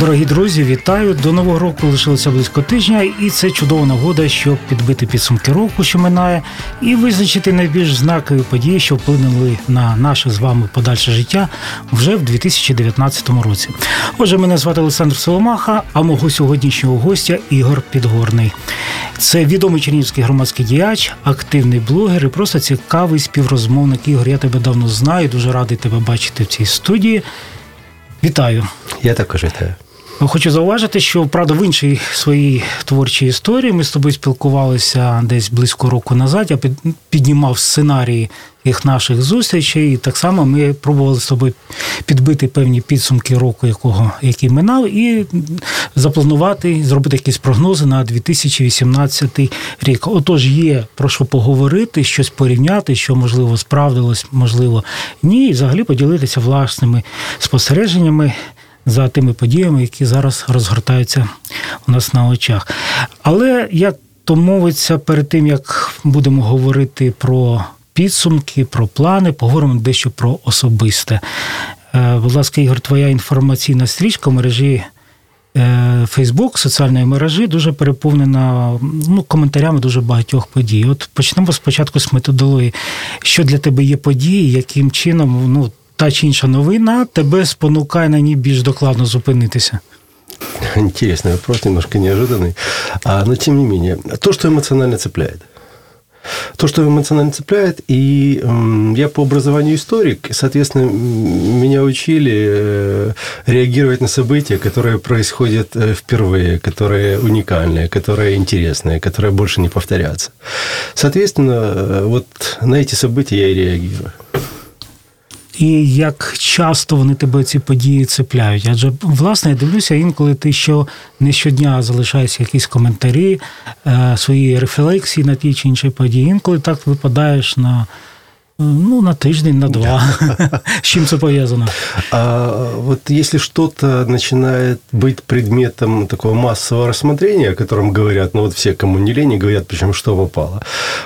Дорогі друзі, вітаю! До нового року лишилося близько тижня, і це чудова нагода, щоб підбити підсумки року, що минає, і визначити найбільш знакові події, що вплинули на наше з вами подальше життя вже в 2019 році. Отже, мене звати Олександр Соломаха, а мого сьогоднішнього гостя Ігор Підгорний. Це відомий чернівський громадський діяч, активний блогер і просто цікавий співрозмовник. Ігор, я тебе давно знаю, дуже радий тебе бачити в цій студії. Вітаю! Я також вітаю. Хочу зауважити, що правда в іншій своїй творчій історії ми з тобою спілкувалися десь близько року назад. Я піднімав сценарії їх наших зустрічей, і так само ми пробували з тобою підбити певні підсумки року, якого який минав, і запланувати зробити якісь прогнози на 2018 рік. Отож, є про що поговорити, щось порівняти, що можливо справдилось, можливо, ні, і взагалі поділитися власними спостереженнями за тими подіями, які зараз розгортаються у нас на очах. Але як то мовиться, перед тим як будемо говорити про підсумки, про плани, поговоримо дещо про особисте. Е, будь ласка, Ігор, твоя інформаційна стрічка в мережі. Фейсбук, соціальної мережі дуже переповнена ну, коментарями дуже багатьох подій. От почнемо спочатку з методології. Що для тебе є події, яким чином ну, та чи інша новина тебе спонукає на ній більш докладно зупинитися? Интересный вопрос, немножко неожиданный. А, но тем не менее, то, что эмоционально цепляет. То, что эмоционально цепляет, и э, я по образованию историк, соответственно, меня учили э, реагировать на события, которые происходят э, впервые, которые уникальные, которые интересные, которые больше не повторятся. Соответственно, э, вот на эти события я и реагирую І як часто вони тебе ці події цепляють. Адже власне я дивлюся, інколи ти що не щодня залишаєш якісь коментарі, е, свої рефлексії на ті чи інші події. Інколи так випадаєш на Ну, на тиждень, на два. С чем это повязано? А, вот если что-то начинает быть предметом такого массового рассмотрения, о котором говорят, ну вот все, кому не лень, говорят, причем что попало.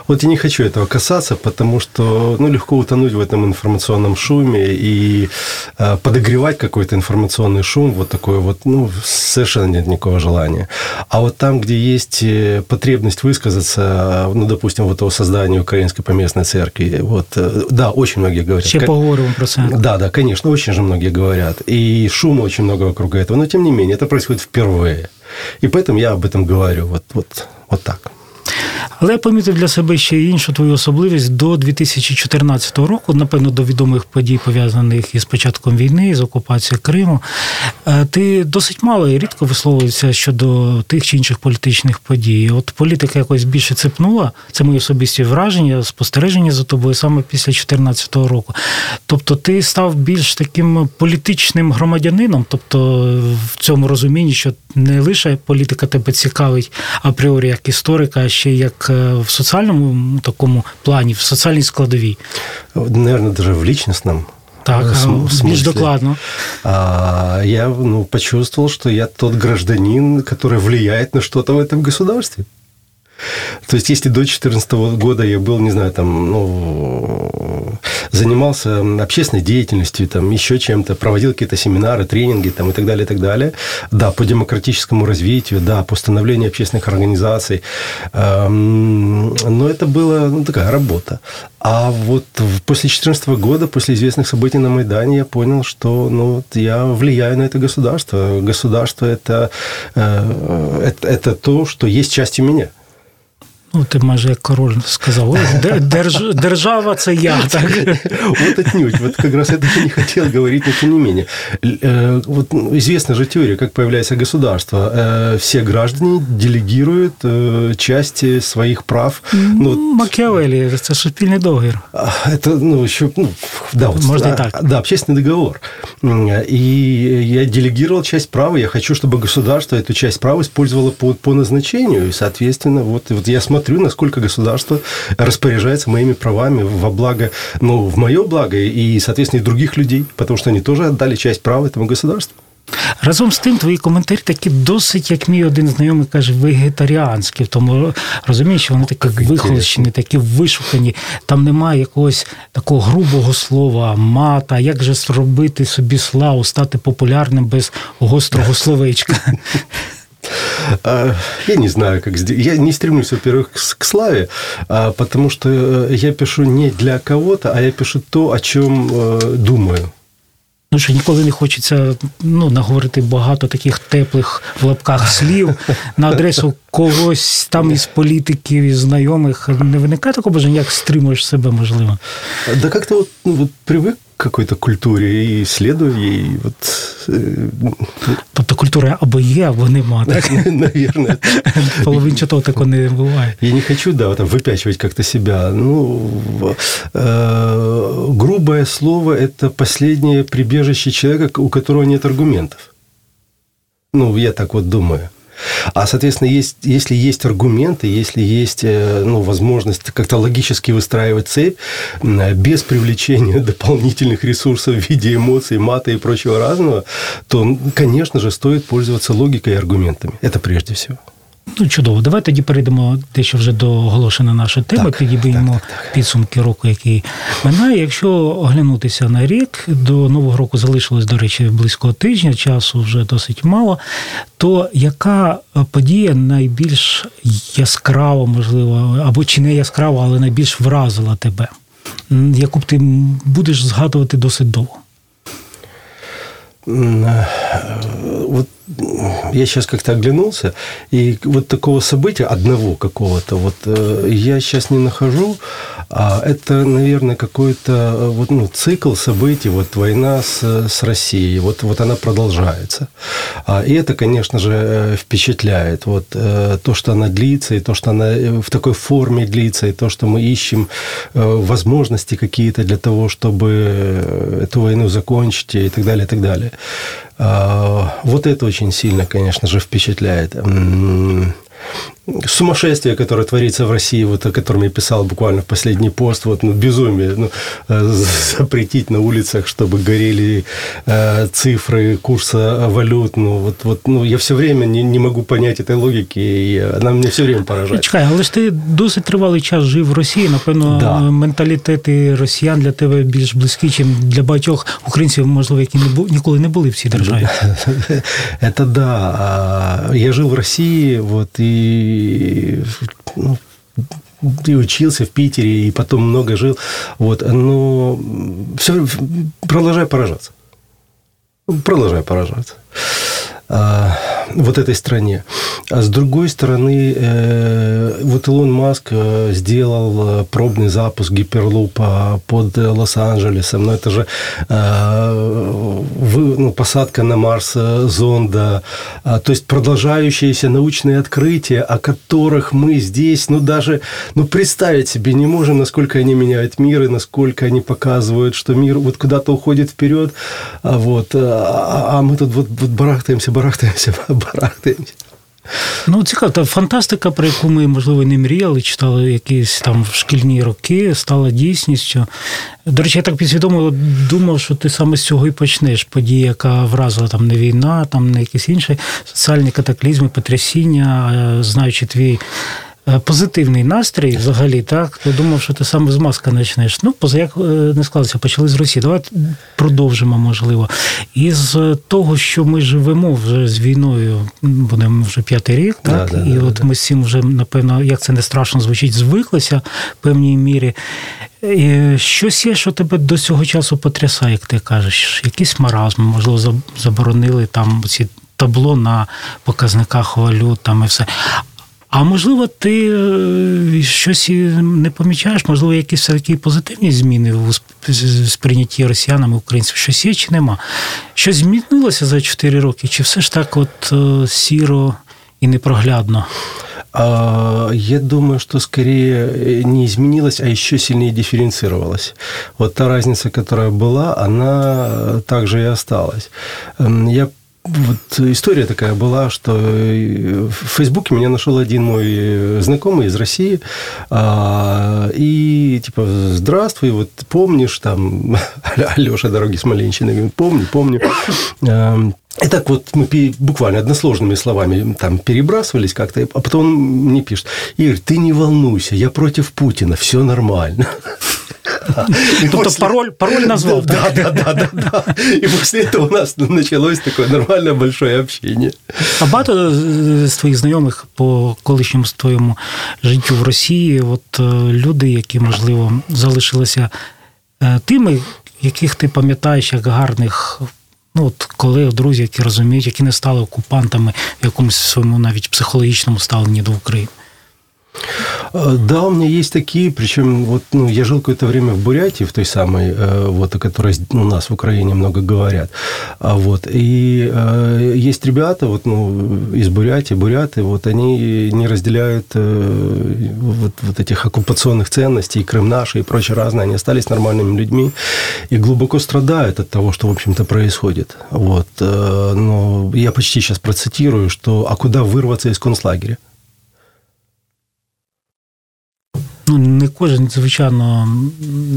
Вот я не хочу этого касаться, потому что ну, легко утонуть в этом информационном шуме и а, подогревать какой-то информационный шум, вот такой вот, ну, совершенно нет никакого желания. А вот там, где есть э, потребность высказаться, ну, допустим, вот о создании Украинской поместной церкви, вот да, очень многие говорят. Ще поговорим про це. Да, да, конечно, очень же многие говорят. И шума очень много вокруг этого. Но, тем не менее, это происходит впервые. И поэтому я об этом говорю вот, вот, вот так. Але я помітив для себе ще іншу твою особливість до 2014 року, напевно, до відомих подій, пов'язаних із початком війни, з окупацією Криму. Е, ти досить мало і рідко висловлюєшся щодо тих чи інших політичних подій. От політика якось більше цепнула, це мої особисті враження, спостереження за тобою саме після 2014 року. Тобто, ти став більш таким політичним громадянином, тобто в цьому розумінні, що не лише політика тебе цікавить апріорі як історика, а ще й як в соціальному такому плані, в соціальній складовій? Наверное, даже в личностном. Так, в більш докладно. А, я ну, почувствовал, что я тот гражданин, который влияет на что-то в этом государстве. То есть, если до 2014 года я был, не знаю, там, ну, занимался общественной деятельностью, там, еще чем-то, проводил какие-то семинары, тренинги там, и так далее, и так далее, да, по демократическому развитию, да, по становлению общественных организаций, но это была ну, такая работа. А вот после 2014 года, после известных событий на Майдане, я понял, что ну, я влияю на это государство. Государство это, э, это, это то, что есть частью меня. Ну, ти майже як король сказав, держ, держава це я. Так? Вот отнюдь. Вот как раз это не хотел говорить, но тем не менее. Э, вот ну, известна же теория, как появляется государство. Э, все граждане делегируют э, части своих прав. Ну, Макіавелі, це суспільний договір. Это, ну, еще, ну, да, вот, Можно и так. Да, общественный договор. И я делегировал часть права, я хочу, чтобы государство эту часть права использовало по, по назначению, и, соответственно, вот, вот я смотрю смотрю, насколько государство распоряжается моими правами во благо, ну, в мое благо и, соответственно, и других людей, потому что они тоже отдали часть права этому государству. Разом з тим, твої коментарі такі досить, як мій один знайомий каже, вегетаріанські. Тому розумієш, що вони такі вихолощені, такі вишукані. Там немає якогось такого грубого слова, мата. Як же зробити собі славу, стати популярним без гострого словечка? Я не знаю, как сделать. Я не стремлюсь, во-первых, к славе, потому что э, я пишу не для кого-то, а я пишу то, о чем э, думаю. Ну що ніколи не хочеться ну, наговорити багато таких теплих в лапках слів на адресу когось там із політиків, із знайомих. Не виникає такого бажання, як стримуєш себе, можливо? Да как-то вот, ну, вот привык какой-то культуре и следую ей. Вот... Э, тобто культура або є, або нема, так? Наверное. Половинчатого такого не буває. Я не хочу, да, там, выпячивать как-то себя. Ну, э, грубое слово – это последнее прибежище человека, у которого нет аргументов. Ну, я так вот думаю. А, соответственно, есть, если есть аргументы, если есть э, ну, возможность как-то логически выстраивать цепь без привлечения дополнительных ресурсов в виде эмоций, мата и прочего разного, то, конечно же, стоит пользоваться логикой и аргументами. Это прежде всего. Ну, чудово. Давай тоді перейдемо дещо вже до оголошення нашої теми, підіб'ємо підсумки року, який минає. Якщо оглянутися на рік, до нового року залишилось, до речі, близько тижня, часу вже досить мало. То яка подія найбільш яскрава, можливо, або чи не яскрава, але найбільш вразила тебе, яку б ти будеш згадувати досить довго? Вот я сейчас как-то оглянулся, и вот такого события, одного какого-то, вот э, я сейчас не нахожу. А это, наверное, какой-то э, вот, ну, цикл событий, вот война с, с Россией, вот, вот она продолжается. А, и это, конечно же, э, впечатляет. Вот то, что она длится, и то, что она в такой форме длится, и то, что мы ищем возможности какие-то для того, чтобы эту войну закончить, и так далее, и так далее. А, вот это очень сильно, конечно же, впечатляет сумасшествие, которое творится в России, вот о котором я писал буквально в последний пост, вот ну, безумие, ну, э, запретить на улицах, чтобы горели э, цифры курса валют, ну вот, вот ну, я все время не, не могу понять этой логики, и она меня все время поражает. Чекай, але ж ти досить тривалий час жив в Росії, напевно, да. менталітети росіян для тебе більш близькі, ніж для багатьох українців, можливо, які не бу, ніколи не були в цій державі. Это да. Я жил в России, вот, и ну, и учился в Питере, и потом много жил. Вот, но все, продолжаю поражаться. Продолжаю поражаться. А, вот этой стране. А с другой стороны, э, вот Илон Маск э, сделал э, пробный запуск гиперлупа под Лос-Анджелесом, но это же ну, посадка на Марс зонда, а, то есть продолжающиеся научные открытия, о которых мы здесь, ну, даже ну, представить себе не можем, насколько они меняют мир и насколько они показывают, что мир вот куда-то уходит вперед, вот, а мы тут вот, вот барахтаемся, барахтаемся, барахтаємося. Ну, цікаво, та фантастика, про яку ми, можливо, не мріяли, читали якісь там шкільні роки, стала дійсністю. До речі, я так підсвідомо думав, що ти саме з цього і почнеш. Подія, яка вразила там не війна, там не якісь інші соціальні катаклізми, потрясіння, е, знаючи твій позитивний настрій взагалі, так, то думав, що ти саме з маска почнеш. Ну, поза як е, не склалося, почали з Росії. Давайте продовжимо, можливо. І з того, що ми живемо вже з війною, будемо вже п'ятий рік, так, да, да, і да, от ми з цим вже, напевно, як це не страшно звучить, звиклися в певній мірі. І Щось є, що тебе до цього часу потрясає, як ти кажеш, якісь маразми, можливо, заборонили там ці табло на показниках валют там і все. А можливо, ти е, щось не помічаєш, можливо, якісь такі позитивні зміни у сприйнятті росіянами, українців, щось є чи нема? Щось змінилося за 4 роки, чи все ж так от е, сіро і непроглядно? Я думаю, что скорее не изменилось, а еще сильнее дифференцировалось. Вот та разница, которая была, она также и осталась. Я вот история такая была, что в Фейсбуке меня нашел один мой знакомый из России, а, и типа, здравствуй, вот помнишь там Алеша Дороги Смоленщины, помню, помню. И так вот мы буквально односложными словами там перебрасывались как-то, а потом мне пишет, Игорь, ты не волнуйся, я против Путина, все нормально. Тобто пароль, пароль назвал, да? Да, да, да, да. И после этого у нас началось такое нормальное большое общение. А багато з твоїх знайомих по колишньому твоєму життю в Росії, от люди, які, можливо, залишилися тими, яких ти пам'ятаєш як гарних ну, от колег, друзів, які розуміють, які не стали окупантами в якомусь своєму навіть психологічному ставленні до України. Э, да, у меня есть такие, причем вот, ну, я жил какое-то время в Бурятии, в той самой, э, вот, о которой у нас в Украине много говорят, а вот, и э, есть ребята, вот, ну, из Бурятии, буряты, вот, они не разделяют вот, вот этих оккупационных ценностей, и Крым наш, и прочее разное, они остались нормальными людьми и глубоко страдают от того, что, в общем-то, происходит, вот, но я почти сейчас процитирую, что, а куда вырваться из концлагеря? Ну не кожен, звичайно,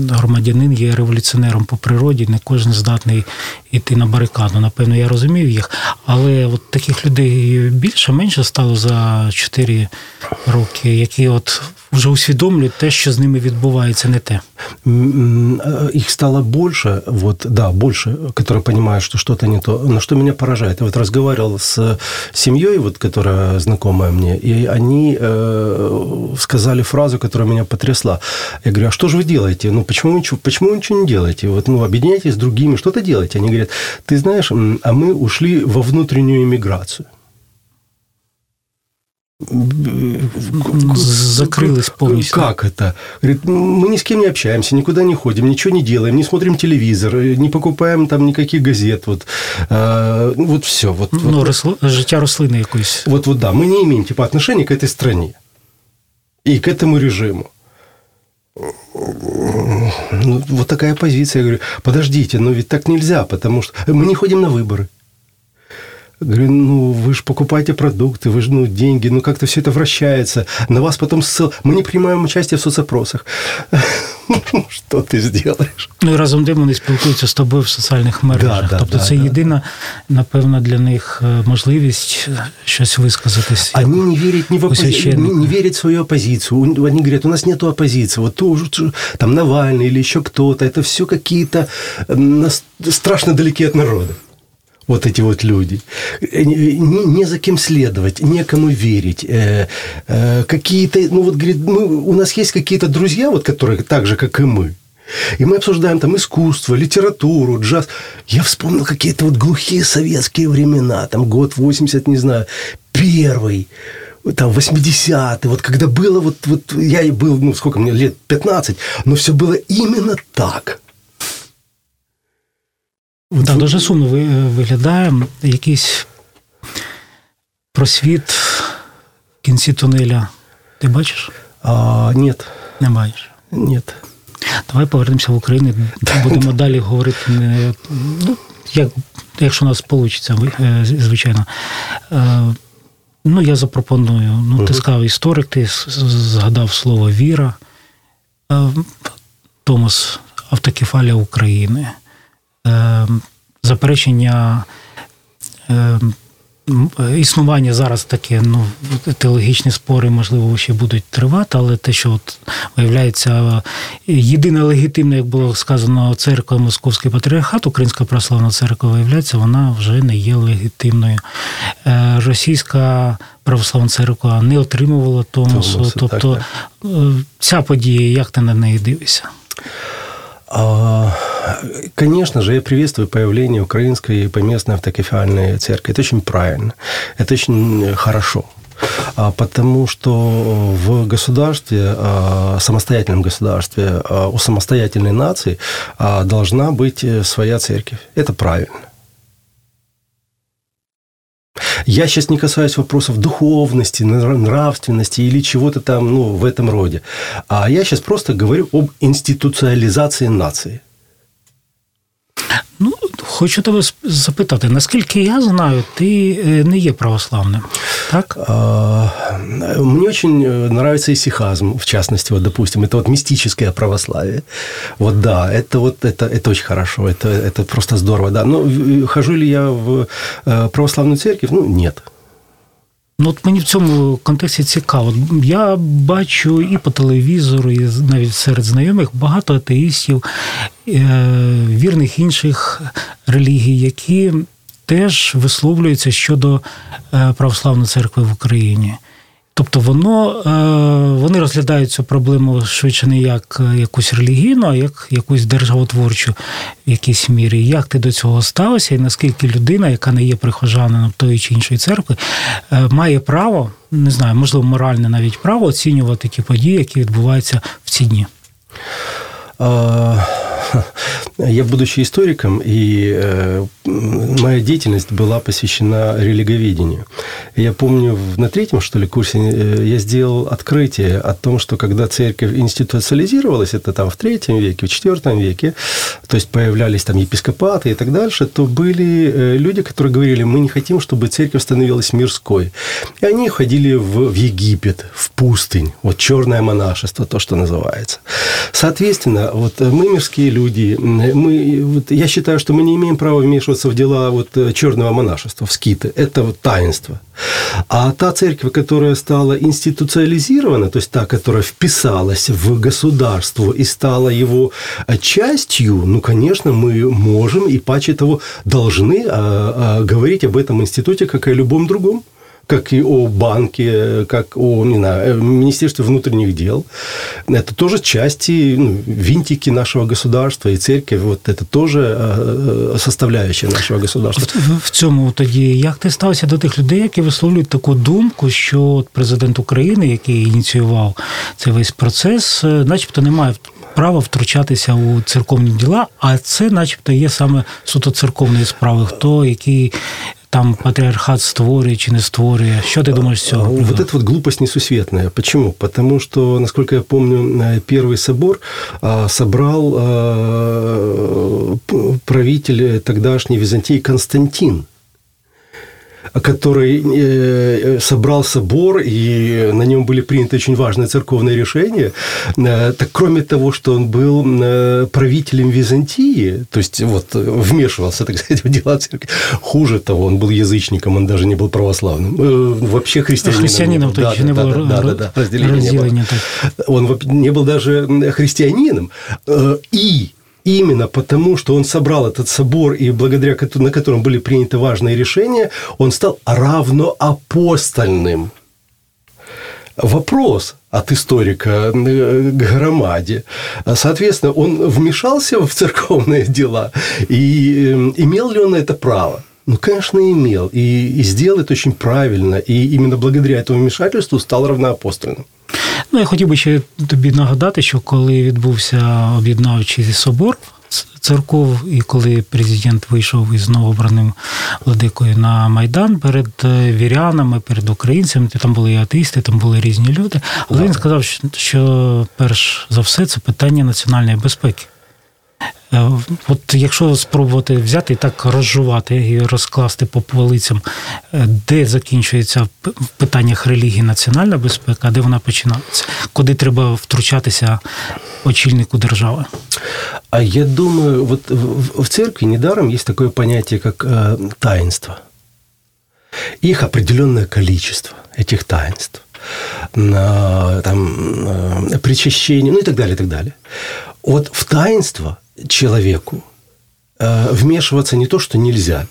громадянин є революціонером по природі, не кожен здатний йти на барикаду. Напевно, я розумів їх. Але от таких людей більше менше стало за 4 роки, які от вже усвідомлюють те, що з ними відбувається, не те. Их стало больше, вот, да, больше, которые понимают, что что-то не то. Но что меня поражает, я вот разговаривал с семьей, вот, которая знакомая мне, и они э, сказали фразу, которая меня потрясла. Я говорю, а что же вы делаете? Ну, почему, почему вы ничего не делаете? Вот, ну, объединяйтесь с другими, что-то делаете. Они говорят, ты знаешь, а мы ушли во внутреннюю иммиграцию закрылась полностью. Как это? Говорит, мы ни с кем не общаемся, никуда не ходим, ничего не делаем, не смотрим телевизор, не покупаем там никаких газет. Вот, а, вот все. Вот, ну, вот, росло, життя рослини якоїсь. Вот, вот, да, мы не имеем типа отношения к этой стране и к этому режиму. Ну, вот такая позиция. Я говорю, подождите, но ведь так нельзя, потому что мы не ходим на выборы. Говорю, ну, вы же покупаете продукты, вы же, ну, деньги, ну, как-то все это вращается. На вас потом ссыл... Мы не принимаем участие в соцопросах. Що ти зробиш? Ну і разом тим вони спілкуються з тобою в соціальних мережах. Да, да, тобто да, це єдина, напевно, для них можливість щось висказатись. Они не верят не в оппозицию, не, не верят в свою оппозицию. Они говорят, у нас нет оппозиции. Вот то, там Навальный или еще кто-то. Это все какие-то страшно далеки от народа вот эти вот люди. Э, не, не за кем следовать, некому верить. Э, э, какие-то, ну вот, говорит, мы, у нас есть какие-то друзья, вот, которые так же, как и мы. И мы обсуждаем там искусство, литературу, джаз. Я вспомнил какие-то вот глухие советские времена, там год 80, не знаю, первый, там 80-й, вот когда было, вот, вот я и был, ну сколько мне, лет 15, но все было именно так – Так, дуже сумно виглядає якийсь просвіт в кінці тунеля. Ти бачиш? А, Ні. Не бачиш? Ні. Давай повернемося в Україну. Будемо далі говорити. Ну, як, Якщо у нас вийде, звичайно. Ну, я запропоную. Ну, Ти сказав історик, ти згадав слово віра. Томас Автокефалія України. Ем, заперечення ем, існування зараз таке, ну, теологічні спори, можливо, ще будуть тривати, але те, що от виявляється, єдина легітимна, як було сказано, церква Московський патріархат, Українська православна церква, виявляється, вона вже не є легітимною. Е, російська православна церква не отримувала Томосу. Тобто так, так. Е, ця подія, як ти на неї дивишся? А, конечно же, я приветствую появление украинской поместной автокефальной церкви. Это очень правильно, это очень хорошо. А, потому что в государстве, а, самостоятельном государстве, у самостоятельной нации должна быть э, своя церковь. Это правильно. Я сейчас не касаюсь вопросов духовности, нравственности или чего-то там ну, в этом роде. А я сейчас просто говорю об институциализации нации. Ну, Хочу тебе запитати, наскільки я знаю, ти не є православним, так? А, мне очень нравится исихазм, в частности, вот, допустим, это вот мистическое православие. Вот да, это вот это, это очень хорошо, это, это просто здорово, да. Но хожу ли я в э, православную церковь? Ну, нет. Ну, от мені в цьому контексті цікаво. Я бачу і по телевізору, і навіть серед знайомих багато атеїстів, е, вірних інших релігій, які теж висловлюються щодо е, православної церкви в Україні. Тобто воно, е, вони розглядають цю проблему швидше не як е, якусь релігійну, а як якусь державотворчу в якійсь мірі. Як ти до цього ставишся, і наскільки людина, яка не є прихожанином тої чи іншої церкви, е, має право, не знаю, можливо, моральне навіть право оцінювати ті події, які відбуваються в ці дні? Я, будучи историком, и э, моя деятельность была посвящена религоведению. Я помню, на третьем, что ли, курсе э, я сделал открытие о том, что когда церковь институциализировалась, это там в третьем веке, в четвертом веке, то есть появлялись там епископаты и так дальше, то были э, люди, которые говорили, мы не хотим, чтобы церковь становилась мирской. И они ходили в, в Египет, в пустынь, вот черное монашество, то, что называется. Соответственно, вот мы мирские люди, мы, вот я считаю, что мы не имеем права вмешиваться в дела вот э, черного монашества, в скиты. Это вот таинство. А та церковь, которая стала институциализирована, то есть та, которая вписалась в государство и стала его э, частью, ну, конечно, мы можем и паче того должны а, а, говорить об этом институте, как и о любом другом как и о банке, как о не знаю, э, Министерстве внутренних дел. Это тоже части, ну, винтики нашего государства и церковь. Вот это тоже э, э, составляющая нашого государства. В, в цьому тоді як ти стався до тих людей, які висловлюють таку думку, що от президент України, який ініціював цей весь процес, начебто не має права втручатися у церковні діла, а це, начебто, є саме суто церковної справи. Хто який там патриархат створює чи не створює. Що ты думаешь з цього? Вот это вот глупость несусветная. Почему? Потому что, насколько я помню, первый собор собрал правитель тогдашней Византии Константин – который э, собрал собор, и на нем были приняты очень важные церковные решения. Э, так кроме того, что он был э, правителем Византии, то есть вот вмешивался, так сказать, в дела церкви, хуже того, он был язычником, он даже не был православным. Вообще христианином. Христианином, то есть не было да, да, да, разделения не было. Он не был даже христианином. И именно потому, что он собрал этот собор, и благодаря на котором были приняты важные решения, он стал равноапостольным. Вопрос от историка к громаде. Соответственно, он вмешался в церковные дела, и эм, имел ли он это право? Ну, конечно, имел. И, и сделал это очень правильно. И именно благодаря этому вмешательству стал равноапостольным. Ну, я хотів би ще тобі нагадати, що коли відбувся об'єднавчий собор церков, і коли президент вийшов із новобраним владикою на Майдан перед е, вірянами, перед українцями, там були і атеїсти, там були різні люди. Але він сказав, що перш за все це питання національної безпеки. Е, от якщо спробувати взяти і так розжувати і розкласти по полицям, е, де закінчується в питаннях релігії національна безпека, а де вона починається, куди треба втручатися очільнику держави? А я думаю, вот в церкви недаром есть такое понятие, как э, таинство. Их определенное количество, этих таинств. Там, э, причащение, ну и так далее, и так далее. Вот в таинство человеку э, вмешиваться не то, что нельзя,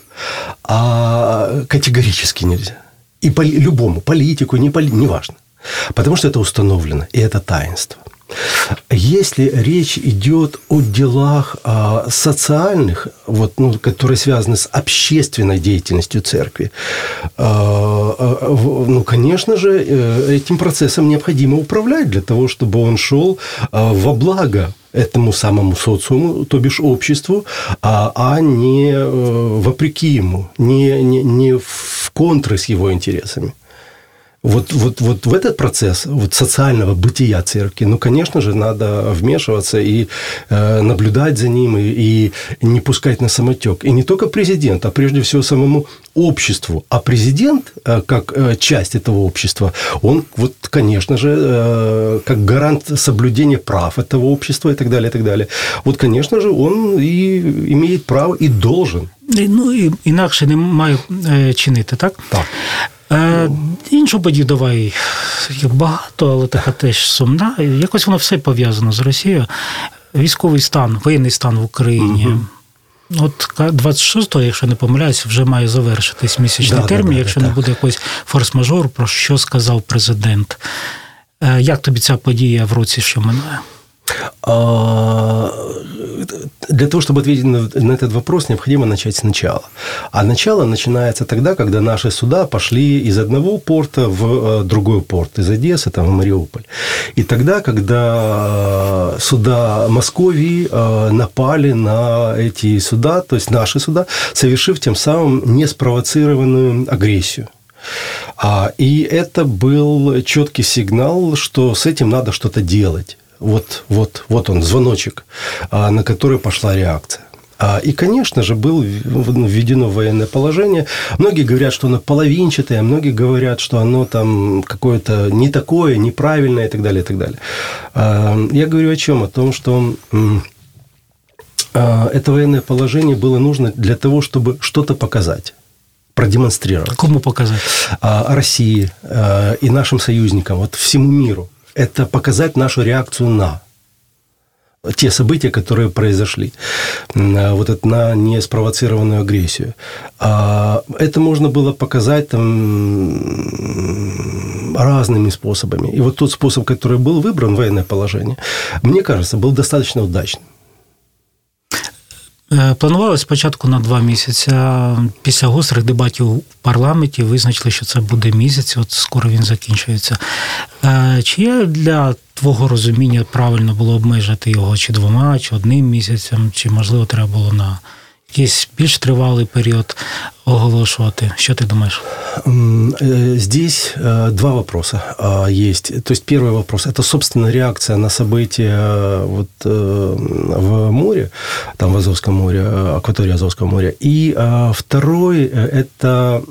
а категорически нельзя. И по любому, политику, не поли, неважно. Потому что это установлено, и это таинство. Если речь идет о делах а, социальных, вот, ну, которые связаны с общественной деятельностью церкви, а, а, ну, конечно же, этим процессом необходимо управлять для того, чтобы он шел во благо этому самому социуму, то бишь обществу, а, а не э, вопреки ему, не, не, не в контры с его интересами. вот, вот, вот в этот процесс вот социального бытия церкви, ну, конечно же, надо вмешиваться и э, наблюдать за ним, и, и не пускать на самотек. И не только президент, а прежде всего самому обществу. А президент, э, как э, часть этого общества, он, вот, конечно же, э, как гарант соблюдения прав этого общества и так далее, и так далее. Вот, конечно же, он и имеет право и должен. Ну, і інакше не має чинити, так? Так. Е, Іншу подію давай їх багато, але така теж сумна. Якось воно все пов'язано з Росією. Військовий стан, воєнний стан в Україні. Угу. От 26-го, якщо не помиляюсь, вже має завершитись місячний да, термін, да, якщо да, не буде якогось форс-мажору, про що сказав президент. Е, як тобі ця подія в році, що минає? Для того, чтобы ответить на этот вопрос, необходимо начать сначала. А начало начинается тогда, когда наши суда пошли из одного порта в э, другой порт, из Одессы там, в Мариуполь. И тогда, когда суда Московии э, напали на эти суда, то есть наши суда, совершив тем самым неспровоцированную агрессию. А, и это был четкий сигнал, что с этим надо что-то делать. Вот, вот, вот он, звоночек, а, на который пошла реакция. А, и, конечно же, было введено военное положение. Многие говорят, что оно половинчатое, многие говорят, что оно там какое-то не такое, неправильное и так далее, и так далее. А, я говорю о чем? О том, что это военное положение было нужно для того, чтобы что-то показать продемонстрировать. Кому показать? России и нашим союзникам, вот всему миру это показать нашу реакцию на те события, которые произошли, вот это на неспровоцированную агрессию. А это можно было показать там разными способами. И вот тот способ, который был выбран, военное положение, мне кажется, был достаточно удачным. Е, планували спочатку на два місяці. Після гострих дебатів у парламенті визначили, що це буде місяць, от скоро він закінчується. Е, чи є для твого розуміння правильно було обмежити його чи двома, чи одним місяцем, чи можливо треба було на якийсь більш тривалий період оголошувати. Що ты думаешь? Э, здесь э, два вопроса а, есть. То есть первый вопрос – это, собственно, реакция на события э, вот в море, там в Азовском море, акватории Азовского моря. И второй – это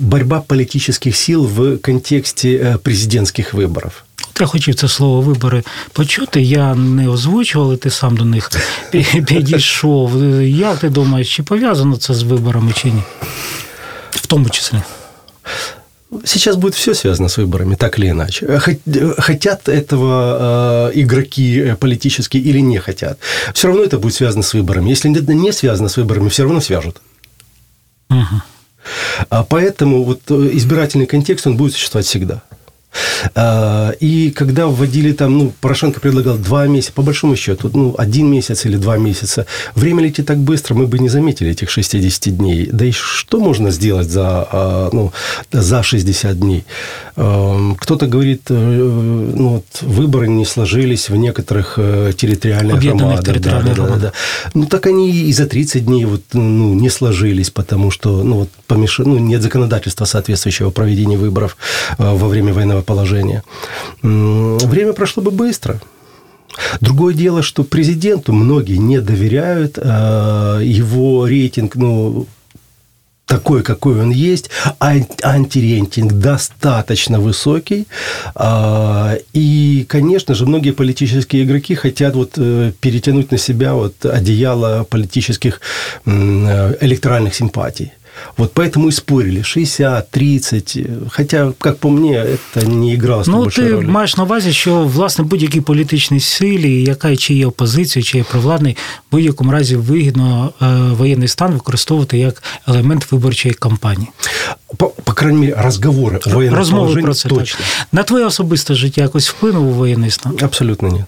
борьба политических сил в контексте президентских выборов. Я хотів це слово вибори почути. Я не озвучував, але ти сам до них підійшов. Як ти думаєш, чи пов'язано це з виборами, чи ні? В тому числі. Сейчас будет все связано с выборами, так или иначе. Хотят этого э, игроки политические или не хотят. Все равно это будет связано с выборами. Если это не связано с выборами, все равно свяжут. Угу. Поэтому вот э, избирательный контекст, он будет существовать всегда. А, и когда вводили там, ну, Порошенко предлагал два месяца, по большому счету, ну, один месяц или два месяца, время летит так быстро, мы бы не заметили этих 60 дней. Да и что можно сделать за, а, ну, за 60 дней? А, кто-то говорит, э, ну, вот, выборы не сложились в некоторых э, территориальных громадах. Территориальных да, да, да, да. Ну, так они и за 30 дней вот, ну, не сложились, потому что, ну, вот, помеш... ну, нет законодательства соответствующего проведения выборов э, во время военного положения. Время прошло бы быстро. Другое дело, что президенту многие не доверяют, э, его рейтинг, ну, такой, какой он есть, антирейтинг достаточно высокий. А, и, конечно же, многие политические игроки хотят вот э, перетянуть на себя вот одеяло политических э, электоральных симпатий. Вот поэтому и спорили 60, 30, Хотя, как по мне, это не играло Ну, ти ролі. маєш на увазі, що власне будь-якій політичній силі, яка чи є опозиція, чи є провладний, в будь-якому разі вигідно е, воєнний стан використовувати як елемент виборчої кампанії. По, по крайней мере, розговори Розмови про це точно. Так. На твоє особисте життя якось вплинув воєнний стан? Абсолютно ні.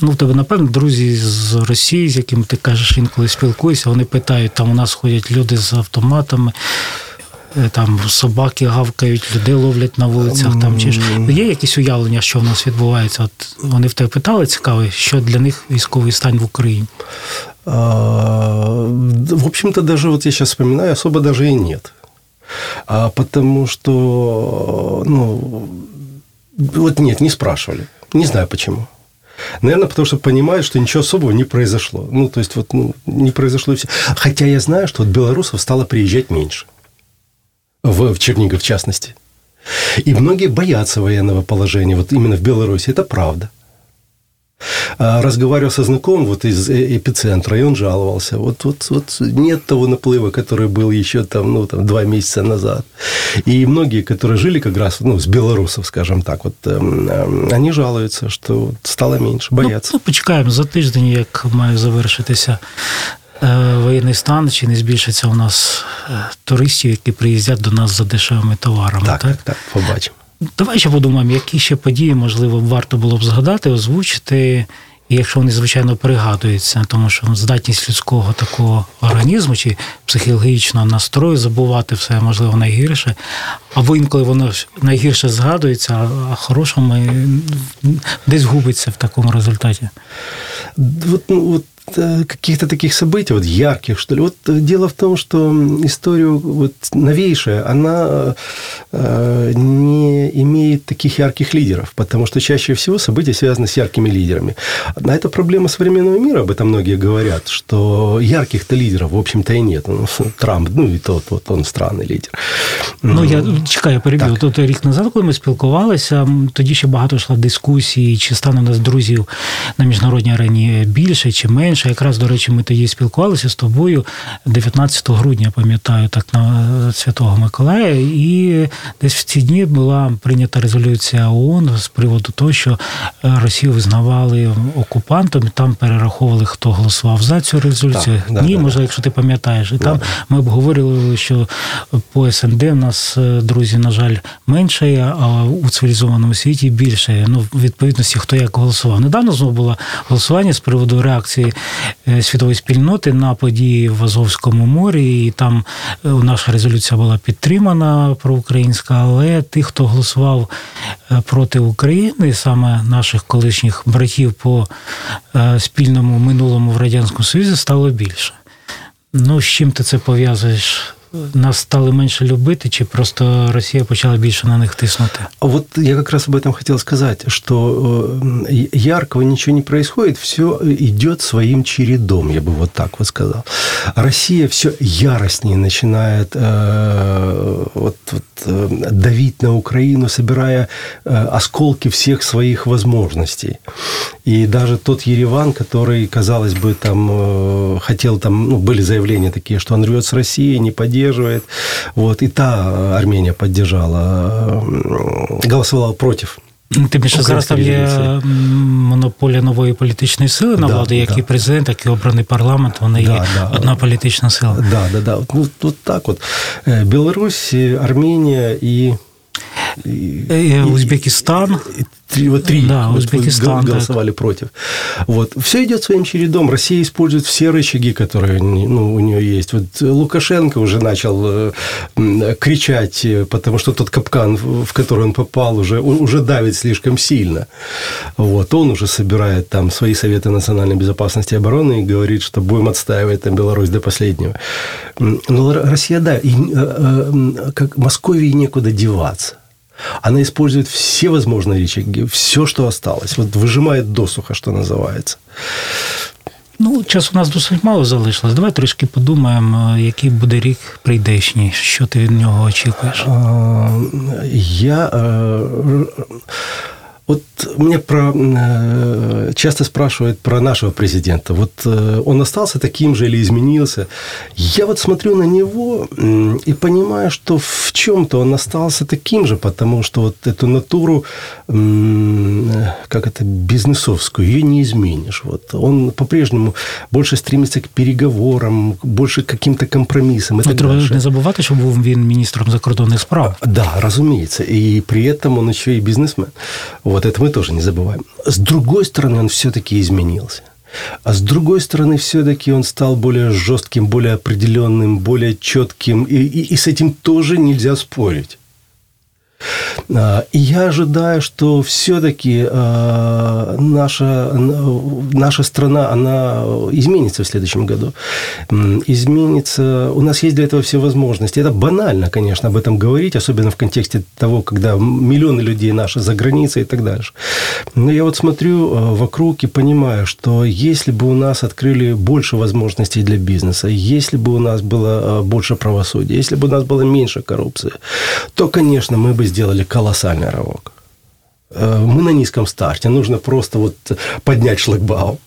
Ну, в тебе, напевно, друзі з Росії, з якими ти кажеш, інколи спілкуєшся, вони питають, там у нас ходять люди з автоматами, е, там собаки гавкають, людей ловлять на вулицях. Там чи ж є якісь уявлення, що в нас відбувається? От вони в тебе питали цікаво, що для них військовий стан в Україні? А, в общем-то, даже вот я сейчас вспоминаю, особо даже и нет. А потому что, ну, вот нет, не спрашивали. Не знаю почему. Наверное, потому что понимают, что ничего особого не произошло. Ну, то есть, вот ну, не произошло все. Хотя я знаю, что вот белорусов стало приезжать меньше. В, в Чернигов, в частности. И многие боятся военного положения. Вот именно в Беларуси. Это правда. А, разговаривал со знакомым вот из э, эпицентра, и он жаловался. Вот, вот, вот нет того наплыва, который был еще там, ну, там, два месяца назад. И многие, которые жили как раз ну, с белорусов, скажем так, вот, эм, эм, они жалуются, что стало меньше, боятся. Ну, ну почекаємо за тиждень, як має завершитися воєнний стан, чи не збільшиться у нас туристів, які приїздять до нас за дешевими товарами. Так, так, так, побачимо. Давай ще подумаємо, які ще події, можливо, варто було б згадати, озвучити, і якщо вони, звичайно, пригадуються, тому що здатність людського такого організму чи психологічного настрою забувати все, можливо, найгірше. Або інколи воно найгірше згадується, а хорошому десь губиться в такому результаті. От, ну, от каких-то таких событий, вот ярких, что ли. Вот дело в том, что историю вот новейшая, она э, не имеет таких ярких лидеров, потому что чаще всего события связаны с яркими лидерами. А это проблема современного мира, об этом многие говорят, что ярких-то лидеров, в общем-то, и нет. Ну, Трамп, ну і тот, вот он странний лідер. Ну, я чекаю, я переб'ю. Тут рік назад, коли ми спілкувалися, тоді ще багато йшла дискусії, чи стане у нас друзів на міжнародній арені більше чи менше Інше. Якраз, до речі, ми тоді спілкувалися з тобою 19 грудня, пам'ятаю, так на Святого Миколая. І десь в ці дні була прийнята резолюція ООН з приводу того, що е, Росію визнавали окупантом, і там перераховували, хто голосував за цю резолюцію. Так, Ні, да, може, да. якщо ти пам'ятаєш, і там ми обговорювали, що по СНД в нас е, друзі, на жаль, менше, а у цивілізованому світі більше. Ну, відповідності, хто як голосував. Недавно знову було голосування з приводу реакції Е, світової спільноти на події в Азовському морі, і там е, наша резолюція була підтримана проукраїнська, але тих, хто голосував е, проти України, саме наших колишніх братів по спільному минулому в радянському Союзі, стало більше. Ну, з чим ти це пов'язуєш? Нас стали менше любити, чи просто Россия почала більше на них тиснути? Вот я как раз об этом хотел сказать, что э, яркого ничего не происходит, все идет своим чередом, я бы вот так вот сказал. Россия все яростнее начинает э, вот, вот, э, давить на Украину, собирая осколки всех своих возможностей. И даже тот Ереван, который, казалось бы, там хотел, там, ну, были заявления такие, что он рвет с Россией, не поддерживает поддерживает. Вот, и та Армения поддержала, голосовала против Тим більше зараз там є монополія нової політичної сили на да, владу, як да. і президент, як і обраний парламент, вони да, є да. одна політична сила. Да, да, да. Ну, тут так от. Білорусь, Армения и и, Узбекистан. Три, вот три да, Узбекистан, голосовали так. против. Вот. Все идет своим чередом. Россия использует все рычаги, которые ну, у нее есть. Вот Лукашенко уже начал э, кричать, потому что тот капкан, в который он попал, уже, уже давит слишком сильно. Вот. Он уже собирает там свои советы национальной безопасности и обороны и говорит, что будем отстаивать там Беларусь до последнего. Но Россия, да, и, э, э, как Московии некуда деваться. Она использует все возможные рычаги, все, что осталось. Вот выжимает досуха, что называется. Ну, часу у нас досить мало залишилось. Давай трішки подумаємо, який буде рік прийдешній. Що ти від нього очікуєш? Я Вот мне про, э, часто спрашивают про нашего президента. Вот э, он остался таким же или изменился? Я вот смотрю на него и понимаю, что в чем-то он остался таким же, потому что вот эту натуру, как это, бизнесовскую, ее не изменишь. Вот он по-прежнему больше стремится к переговорам, больше к каким-то компромиссам. Ну, треба не забувати, що був він міністром закордонних справ. Да, разумеется. И при этом он еще и бизнесмен. Вот вот это мы тоже не забываем. С другой стороны, он все-таки изменился. А с другой стороны, все-таки он стал более жестким, более определенным, более четким. И, и, и с этим тоже нельзя спорить. А, и я ожидаю, что все-таки а, наша, наша страна, она изменится в следующем году. Изменится. У нас есть для этого все возможности. Это банально, конечно, об этом говорить, особенно в контексте того, когда миллионы людей наши за границей и так дальше. Но я вот смотрю а, вокруг и понимаю, что если бы у нас открыли больше возможностей для бизнеса, если бы у нас было больше правосудия, если бы у нас было меньше коррупции, то, конечно, мы бы сделали колоссальный рывок. Э, мы на низком старте, нужно просто вот поднять шлагбаум.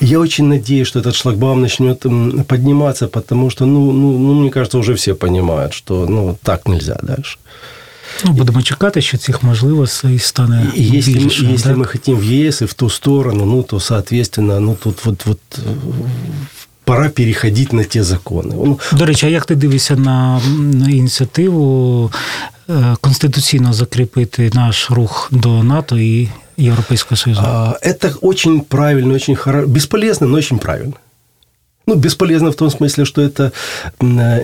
Я очень надеюсь, что этот шлагбаум начнет подниматься, потому что, ну, ну, ну мне кажется, уже все понимают, что ну, так нельзя дальше. Ну, будемо чекати, що цих можливостей стане и если, більше. Если мы хотим в ЕС и в ту сторону, ну, то, соответственно, ну, тут вот, вот пора переходить на ті закони. Ну, До речі, а як ти дивишся на ініціативу Е, конституційно закріпити наш рух до НАТО і Европейского Союза? Это очень правильно, очень хорошо. Бесполезно, но очень правильно. Ну, бесполезно в том смысле, что это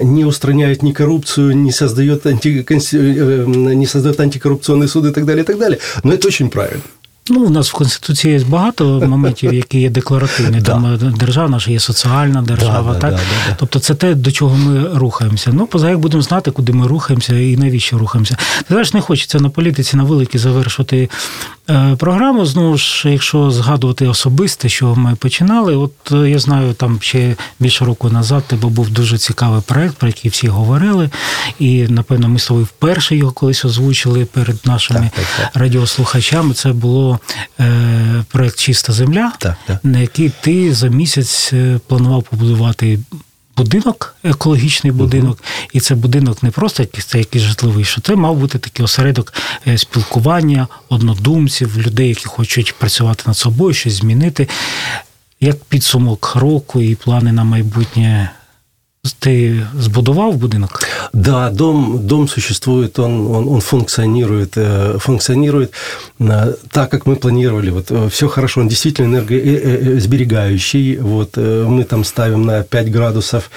не устраняет ни коррупцию, не создает, анти... Э, не создает антикоррупционный суд и так далее, и так далее. Но это очень правильно. Ну, у нас в Конституції є багато моментів, які є декларативні. Там е, держава наша є соціальна держава. так? Тобто це те, до чого ми рухаємося. Ну, поза як будемо знати, куди ми рухаємося і навіщо рухаємося. Ти знаєш, не хочеться на політиці на великі завершувати е, програму. Знову ж, якщо згадувати особисте, що ми починали, от е, я знаю, там ще більше року назад тебе був дуже цікавий проект, про який всі говорили. І, напевно, ми з тобою вперше його колись озвучили перед нашими так, так, так. радіослухачами. Це було. Е, проект Чиста земля, так, так. на який ти за місяць е, планував побудувати. Будинок, екологічний будинок, uh-huh. і це будинок не просто якийсь це якийсь житловий, що це мав бути такий осередок е, спілкування, однодумців, людей, які хочуть працювати над собою, щось змінити. Як підсумок року і плани на майбутнє Ты сбудовал будинок? Да, дом, дом существует, он, он, он функционирует, э, функционирует э, так, как мы планировали. Вот, э, все хорошо, он действительно энергосберегающий. Вот, мы там ставим на 5 градусов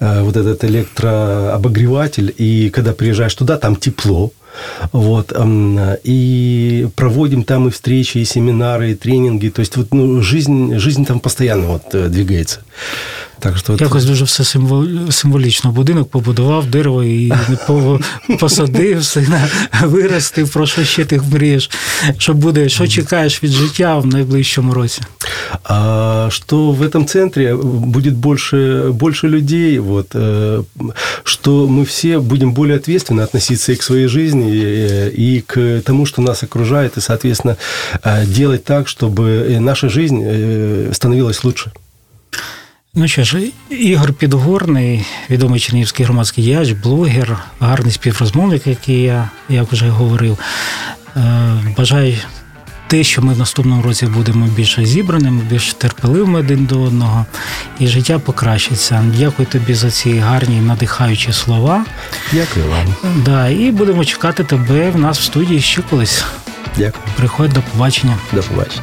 вот этот электрообогреватель, и когда приезжаешь туда, там тепло. Вот, и проводим там и встречи, и семинары, и тренинги. То есть вот, ну, жизнь, жизнь там постоянно вот двигается. Так що якось дуже все символічно. Будинок побудував дерево і посадив сина, виростив. Про що ще ти мрієш? Що буде, що чекаєш від життя в найближчому році? А, что в этом центре будет больше, больше людей, вот, э, что мы все будем более ответственно относиться и к своей жизни, и к тому, что нас окружает, и, соответственно, э, делать так, чтобы наша жизнь э, становилась лучше. Ну що ж, Ігор Підгорний, відомий чернігівський громадський діяч, блогер, гарний співрозмовник, який я як вже говорив. Е, бажаю те, що ми в наступному році будемо більше зібраними, більш терпеливими один до одного, і життя покращиться. Дякую тобі за ці гарні надихаючі слова. Дякую вам. Да, І будемо чекати тебе в нас в студії ще колись. Дякую. Приходь до побачення. До побачення.